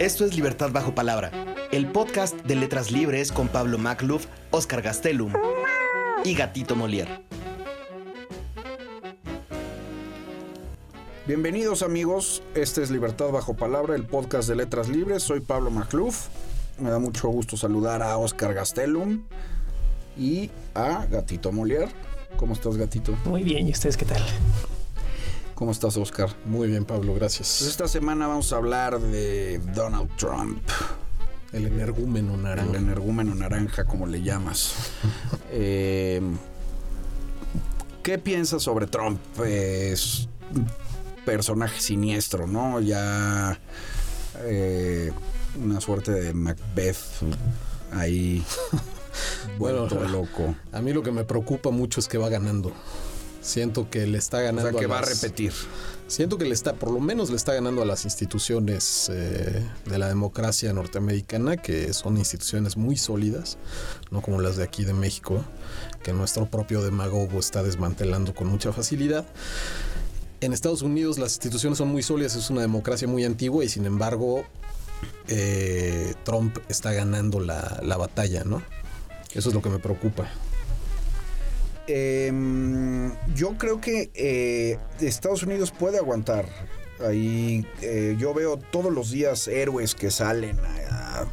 Esto es Libertad Bajo Palabra, el podcast de letras libres con Pablo Macluf, Oscar Gastelum y Gatito Molier. Bienvenidos amigos, este es Libertad Bajo Palabra, el podcast de letras libres. Soy Pablo Macluf. Me da mucho gusto saludar a Oscar Gastelum y a Gatito Molier. ¿Cómo estás, Gatito? Muy bien, ¿y ustedes qué tal? ¿Cómo estás, Oscar? Muy bien, Pablo, gracias. Pues esta semana vamos a hablar de Donald Trump. El energúmeno naranja. El energúmeno naranja, como le llamas. Eh, ¿Qué piensas sobre Trump? Es un personaje siniestro, ¿no? Ya eh, una suerte de Macbeth ahí Bueno, loco. A mí lo que me preocupa mucho es que va ganando. Siento que le está O ganando. sea, que va a repetir. Siento que le está, por lo menos le está ganando a las instituciones eh, de la democracia norteamericana, que son instituciones muy sólidas, no como las de aquí de México, que nuestro propio demagogo está desmantelando con mucha facilidad. En Estados Unidos las instituciones son muy sólidas, es una democracia muy antigua y sin embargo eh, Trump está ganando la, la batalla, ¿no? Eso es lo que me preocupa. Em, yo creo que eh, Estados Unidos puede aguantar. Ahí eh, yo veo todos los días héroes que salen a, a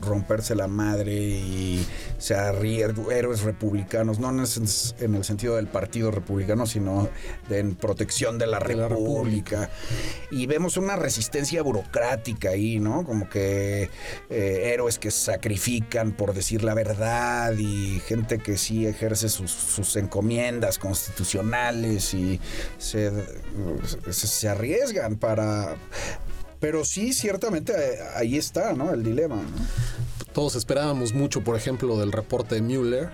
romperse la madre y se arríen, héroes republicanos, no en el, sen- en el sentido del partido republicano, sino de, en protección de la, De la república. Y vemos una resistencia burocrática ahí, ¿no? Como que eh, héroes que sacrifican por decir la verdad y gente que sí ejerce sus, sus encomiendas constitucionales y se, se, se arriesgan para... Pero sí, ciertamente eh, ahí está, ¿no? El dilema, ¿no? Todos esperábamos mucho, por ejemplo, del reporte de Mueller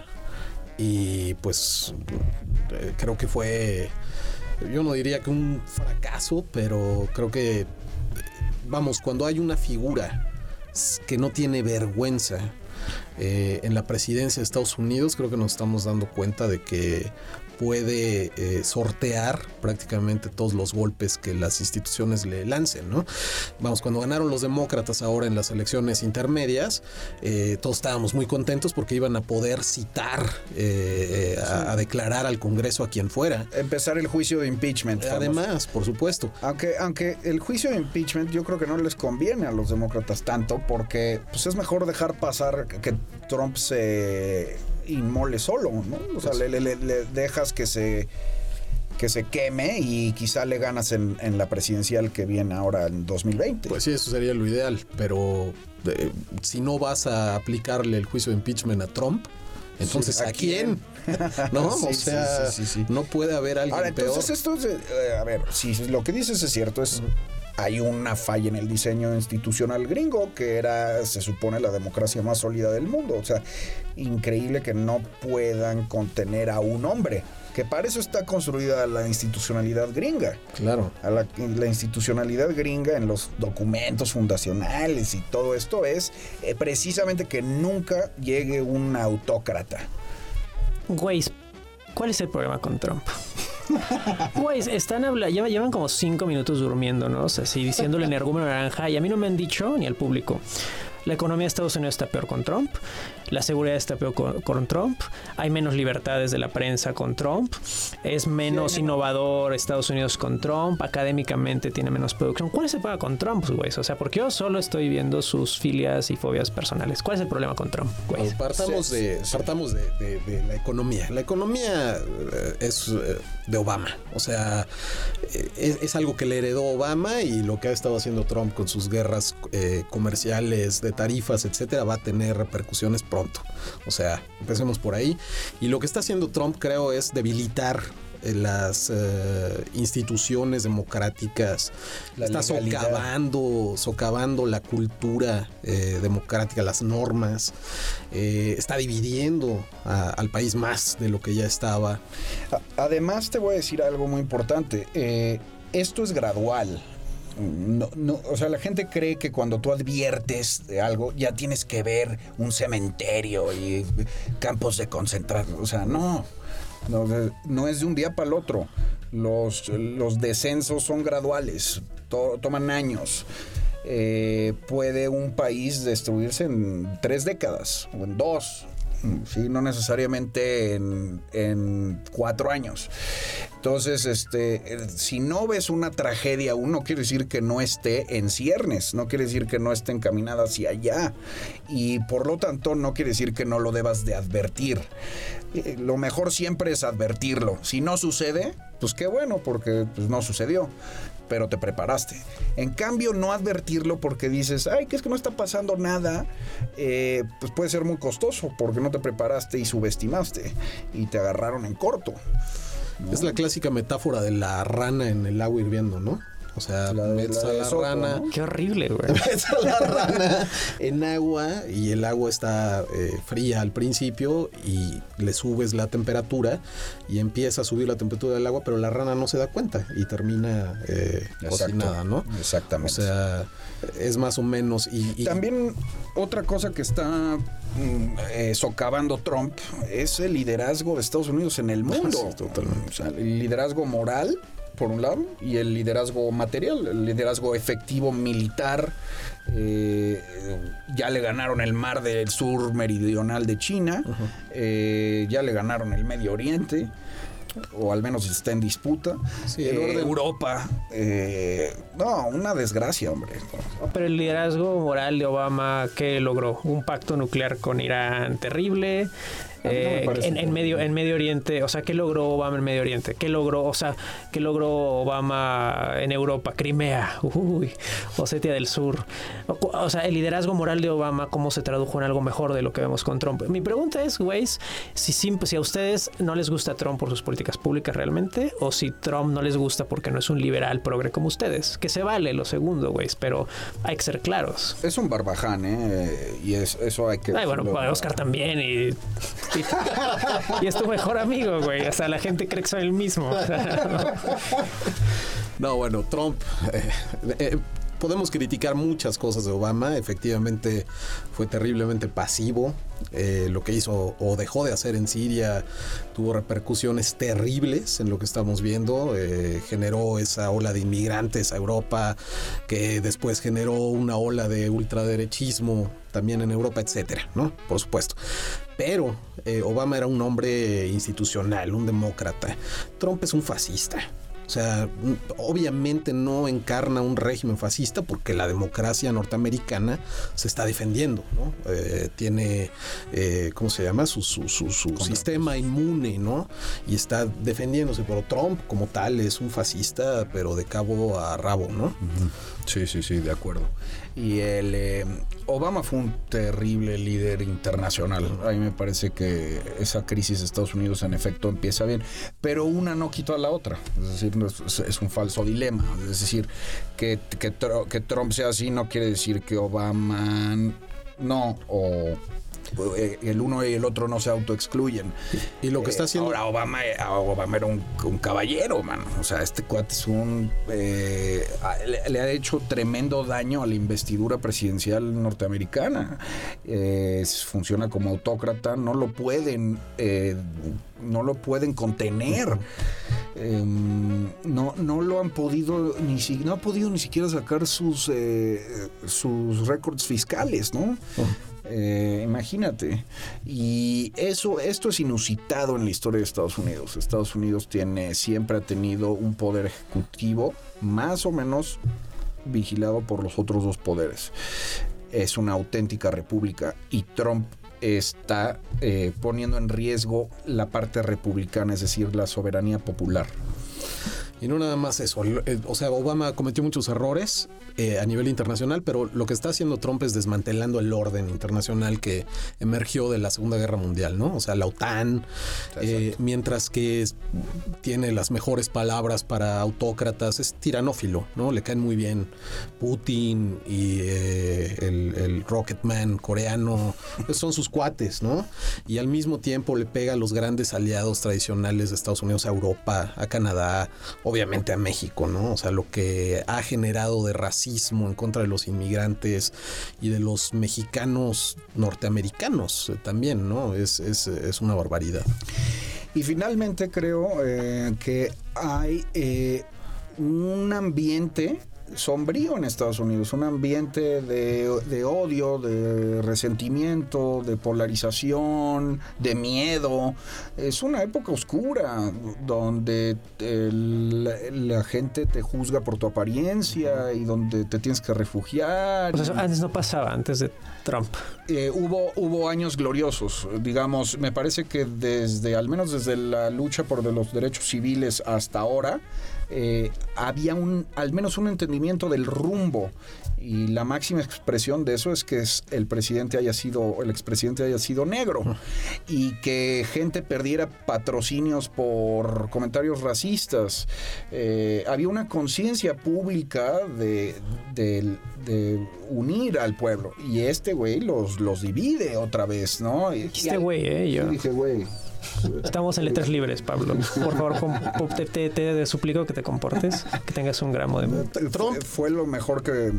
y pues eh, creo que fue, yo no diría que un fracaso, pero creo que, vamos, cuando hay una figura que no tiene vergüenza eh, en la presidencia de Estados Unidos, creo que nos estamos dando cuenta de que puede eh, sortear prácticamente todos los golpes que las instituciones le lancen, ¿no? Vamos, cuando ganaron los demócratas ahora en las elecciones intermedias, eh, todos estábamos muy contentos porque iban a poder citar, eh, a, a declarar al Congreso a quien fuera. Empezar el juicio de impeachment. famoso. Además, por supuesto. Aunque, aunque el juicio de impeachment yo creo que no les conviene a los demócratas tanto porque pues es mejor dejar pasar que Trump se inmole solo, ¿no? O sea, le, le- le- le dejas que se que se queme y quizá le ganas en, en la presidencial que viene ahora en 2020. Pues sí, eso sería lo ideal, pero eh, si no vas a aplicarle el juicio de impeachment a Trump, entonces Sí, ¿a ¿a quién? ¿No? Sí, o sea, sí. no puede haber alguien Ahora, entonces peor. esto es, eh, a ver, si lo que dices es cierto, es hay una falla en el diseño institucional gringo, que era, se supone, la democracia más sólida del mundo. O sea, increíble que no puedan contener a un hombre, que para eso está construida la institucionalidad gringa. Claro. A la, la institucionalidad gringa en los documentos fundacionales y todo esto es eh, precisamente que nunca llegue un autócrata. Güey, ¿cuál es el problema con Trump? Güey, están hablando, llevan, llevan como cinco minutos durmiendo, ¿no? O sea, así diciéndole energúmeno naranja y a mí no me han dicho ni al público. La economía de Estados Unidos está peor con Trump, la seguridad está peor con, con Trump, hay menos libertades de la prensa con Trump, es menos innovador Estados Unidos con Trump, académicamente tiene menos producción. ¿Cuál es el problema con Trump, güey? O sea, porque yo solo estoy viendo sus filias y fobias personales. ¿Cuál es el problema con Trump, güey? Bueno, partamos Sí, de, sí. partamos de, de- de la economía. La economía eh, es eh, de Obama. O sea, eh, es, es algo que le heredó Obama y lo que ha estado haciendo Trump con sus guerras eh, comerciales, de tarifas, etcétera, va a tener repercusiones pronto. O sea, empecemos por ahí. Y lo que está haciendo Trump, creo, es debilitar eh, las eh, instituciones democráticas, La está legalidad. socavando, socavando la cultura eh, democrática, las normas, eh, está dividiendo a- al país más de lo que ya estaba. Además, te voy a decir algo muy importante. Esto es gradual. No, no, o sea, la gente cree que cuando tú adviertes de algo ya tienes que ver un cementerio y campos de concentración. O sea, no. No, no es de un día para el otro. Los, los descensos son graduales, to- toman años. eh, puede un país destruirse en tres décadas o en dos. Sí, no necesariamente en, en cuatro años. Entonces, este, eh, si no ves una tragedia aún, no quiere decir que no esté en ciernes, no quiere decir que no esté encaminada hacia allá. Y por lo tanto, no quiere decir que no lo debas de advertir. Eh, Lo mejor siempre es advertirlo. Si no sucede, pues qué bueno, porque pues, no sucedió pero te preparaste. En cambio, no advertirlo porque dices, ay, que es que no está pasando nada, eh, pues puede ser muy costoso porque no te preparaste y subestimaste y te agarraron en corto. Es la clásica metáfora de la rana en el agua hirviendo, ¿no? O sea, La metes la a la rana, ¿no? Qué horrible, güey. metes a la rana en agua y el agua está eh, fría al principio y le subes la temperatura y empieza a subir la temperatura del agua, pero la rana no se da cuenta y termina eh, cocinada, ¿no? O Exactamente. sea, es más o menos y, y- También otra cosa que está mm, eh, socavando Trump es el liderazgo de Estados Unidos en el mundo. Sí, totalmente. O sea, el liderazgo moral, por un lado, y el liderazgo material, el liderazgo efectivo militar. Eh, ya le ganaron el mar del sur meridional de China, eh, ya le ganaron el Medio Oriente. O al menos está en disputa. Sí, el Eh, orden- Europa. eh, no, una desgracia, hombre. Pero el liderazgo moral de Obama, ¿qué logró? Un pacto nuclear con Irán terrible. Me eh, en, en medio, en Medio Oriente, o sea, ¿qué logró Obama en Medio Oriente? ¿Qué logró, o sea, qué logró Obama en Europa? Crimea, uy, Osetia del Sur. O, sea, el liderazgo moral de Obama, ¿cómo se tradujo en algo mejor de lo que vemos con Trump? Mi pregunta es, güey, si, si a ustedes no les gusta Trump por sus políticas públicas realmente, o si Trump no les gusta porque no es un liberal progre como ustedes, que se vale lo segundo, güey, pero hay que ser claros. Es un barbaján, ¿eh? Y es- eso hay que... Ay, bueno, Oscar también y, y, es tu mejor amigo, güey. O sea, la gente cree que soy el mismo. No, bueno, Trump. eh, eh, podemos criticar muchas cosas de Obama. Efectivamente, fue terriblemente pasivo. Eh, lo que hizo o dejó de hacer en Siria tuvo repercusiones terribles en lo que estamos viendo. Eh, generó esa ola de inmigrantes a Europa, que después generó una ola de ultraderechismo también en Europa, etcétera, ¿no? Por supuesto. Pero eh, Obama era un hombre institucional, un demócrata. Trump es un fascista. O sea, obviamente no encarna un régimen fascista porque la democracia norteamericana se está defendiendo, ¿no? Eh, tiene, eh, ¿cómo se llama? Su, su- su- su sistema inmune, ¿no? Y está defendiéndose. Pero Trump, como tal, es un fascista, pero de cabo a rabo, ¿no? Sí, sí, sí, de acuerdo. Y el eh, Obama fue un terrible líder internacional. A mí me parece que esa crisis de Estados Unidos en efecto empieza bien, pero una no quitó a la otra. Es decir, es, un falso dilema. Es decir, que, que, que Trump sea así no quiere decir que Obama no o el uno y el otro no se autoexcluyen. Y lo que está Eh, haciendo... Ahora Obama, Obama era un, un caballero, mano. O sea, este cuate es un. eh, le, le ha hecho tremendo daño a la investidura presidencial norteamericana. Eh, funciona como autócrata, no lo pueden. eh, no lo pueden contener. Eh, no, no lo han podido ni si, no ha podido ni siquiera sacar sus eh, sus récords fiscales, ¿no? Eh, imagínate. Y eso, esto es inusitado en la historia de Estados Unidos. Estados Unidos tiene, siempre ha tenido un poder ejecutivo más o menos vigilado por los otros dos poderes. Es una auténtica república y Trump está eh, poniendo en riesgo la parte republicana, es decir, la soberanía popular. Y no nada más eso. el- O sea, Obama cometió muchos errores eh, a nivel internacional, pero lo que está haciendo Trump es desmantelando el orden internacional que emergió de la Segunda Guerra Mundial, ¿no? O sea, la OTAN, eh, mientras que es- tiene las mejores palabras para autócratas, es tiranófilo, ¿no? Le caen muy bien Putin y eh, el, el Rocketman coreano, pues son sus cuates, ¿no? Y al mismo tiempo le pega a los grandes aliados tradicionales de Estados Unidos, a Europa, a Canadá, obviamente a México, ¿no? O sea, lo que ha generado de racismo en contra de los inmigrantes y de los mexicanos norteamericanos eh, también, ¿no? Es, es, es una barbaridad. Y finalmente creo eh, que hay eh, un ambiente sombrío en Estados Unidos, un ambiente de, odio, de resentimiento, de polarización, de miedo. Es una época oscura donde el- la gente te juzga por tu apariencia y donde te tienes que refugiar. Antes no pasaba, antes de Trump. eh, hubo, hubo años gloriosos, digamos, me parece que desde, al menos desde la lucha por de los derechos civiles hasta ahora, eh, había un, al menos un entendimiento del rumbo y la máxima expresión de eso es que es- el presidente haya sido, el expresidente haya sido negro y que gente perdiera patrocinios por comentarios racistas. Eh, había una conciencia pública de, de- de unir al pueblo y este güey los, los divide otra vez, ¿no? Y- Dijiste güey, ¿eh? Yo. Dije, güey. Estamos en letras libres, Pablo. Por favor, te, te, te suplico que te comportes, que tengas un gramo de... Trump. Fue lo mejor que...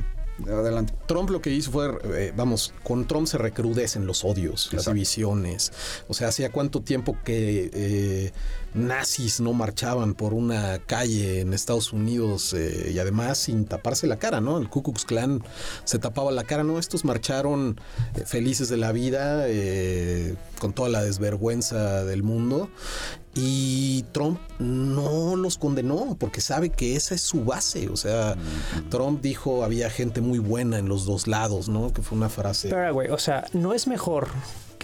Adelante. Trump lo que hizo fue, eh, vamos, con Trump se recrudecen los odios, las divisiones. O sea, hacía cuánto tiempo que eh, nazis no marchaban por una calle en Estados Unidos eh, y además sin taparse la cara, ¿no? El Ku Klux Klan se tapaba la cara, ¿no? Estos marcharon eh, felices de la vida, eh, con toda la desvergüenza del mundo. Y Trump no los condenó porque sabe que esa es su base. O sea, Trump dijo había gente muy buena en los dos lados, ¿no? Que fue una frase. Pero, güey, o sea, no es mejor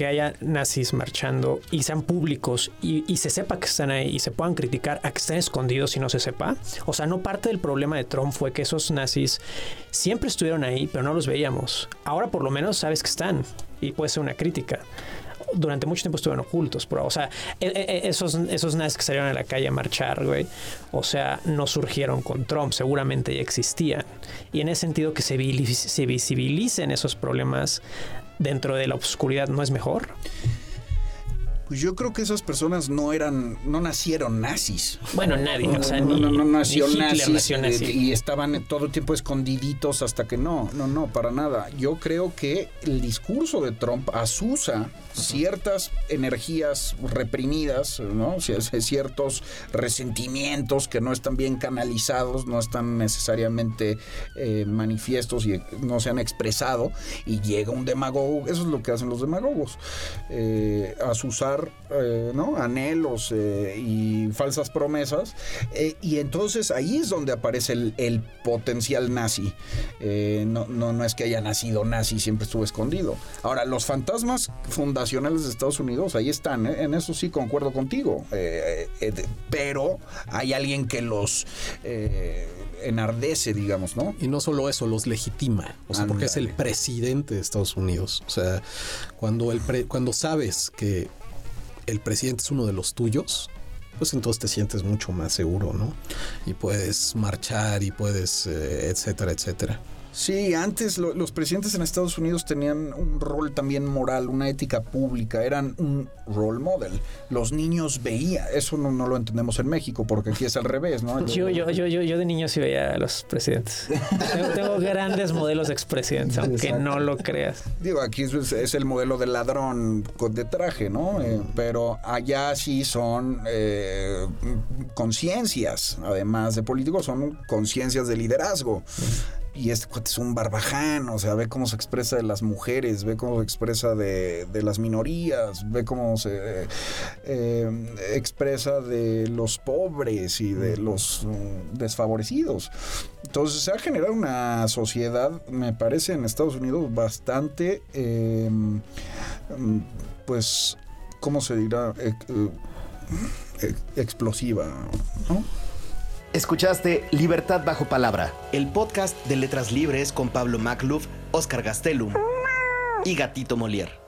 que haya nazis marchando y sean públicos y, se sepa que están ahí y se puedan criticar a que estén escondidos y no se sepa. O sea, no parte del problema de Trump fue que esos nazis siempre estuvieron ahí, pero no los veíamos. Ahora por lo menos sabes que están y puede ser una crítica. Durante mucho tiempo estuvieron ocultos, pero, o sea, e- e- esos, esos nazis que salieron a la calle a marchar, güey, o sea, no surgieron con Trump, seguramente ya existían. Y en ese sentido que se visibilicen esos problemas dentro de la oscuridad no es mejor. Pues yo creo que esas personas no eran, no nacieron nazis. Bueno, nadie, o sea, no, ni, no, no nació nazis nació eh, nazi. y estaban todo el tiempo escondiditos hasta que no, no, no, para nada. Yo creo que el discurso de Trump asusa ciertas energías reprimidas, ¿no? Ciertos resentimientos que no están bien canalizados, no están necesariamente eh, manifiestos y no se han expresado y llega un demagogo, eso es lo que hacen los demagogos, eh, asusar eh, ¿no? anhelos eh, y falsas promesas y entonces ahí es donde aparece el, potencial nazi. No, no, es que haya nacido nazi, siempre estuvo escondido. Ahora, los fantasmas fundacionales de Estados Unidos, ahí están, ¿eh? en eso sí concuerdo contigo, eh, eh, pero hay alguien que los eh, enardece, digamos, ¿no? Y no solo eso, los legitima. O sea, porque es el presidente de Estados Unidos. O sea, cuando, el pre- cuando sabes que el presidente es uno de los tuyos, pues entonces te sientes mucho más seguro, ¿no? Y puedes marchar y puedes, eh, etcétera, etcétera. Sí, antes lo- los presidentes en Estados Unidos tenían un rol también moral, una ética pública, eran un role model. Los niños veían, eso no, no lo entendemos en México, porque aquí es al revés, ¿no? Yo, yo, yo, yo, yo de niño sí veía a los presidentes. tengo, tengo grandes modelos de expresidentes, aunque Exacto. no lo creas. Digo, aquí es, es el modelo del ladrón con- de traje, ¿no? Eh, pero allá sí son eh, conciencias, además de políticos, son conciencias de liderazgo. Y este cuate es un barbaján, o sea, ve cómo se expresa de las mujeres, ve cómo se expresa de, de las minorías, ve cómo se eh, expresa de los pobres y de los mm, desfavorecidos. Entonces se ha generado una sociedad, me parece, en Estados Unidos bastante, eh, mm, pues, ¿cómo se dirá? Eh, explosiva, ¿no? Escuchaste Libertad bajo palabra, el podcast de letras libres con Pablo Macluf, Oscar Gastelum y Gatito Molière.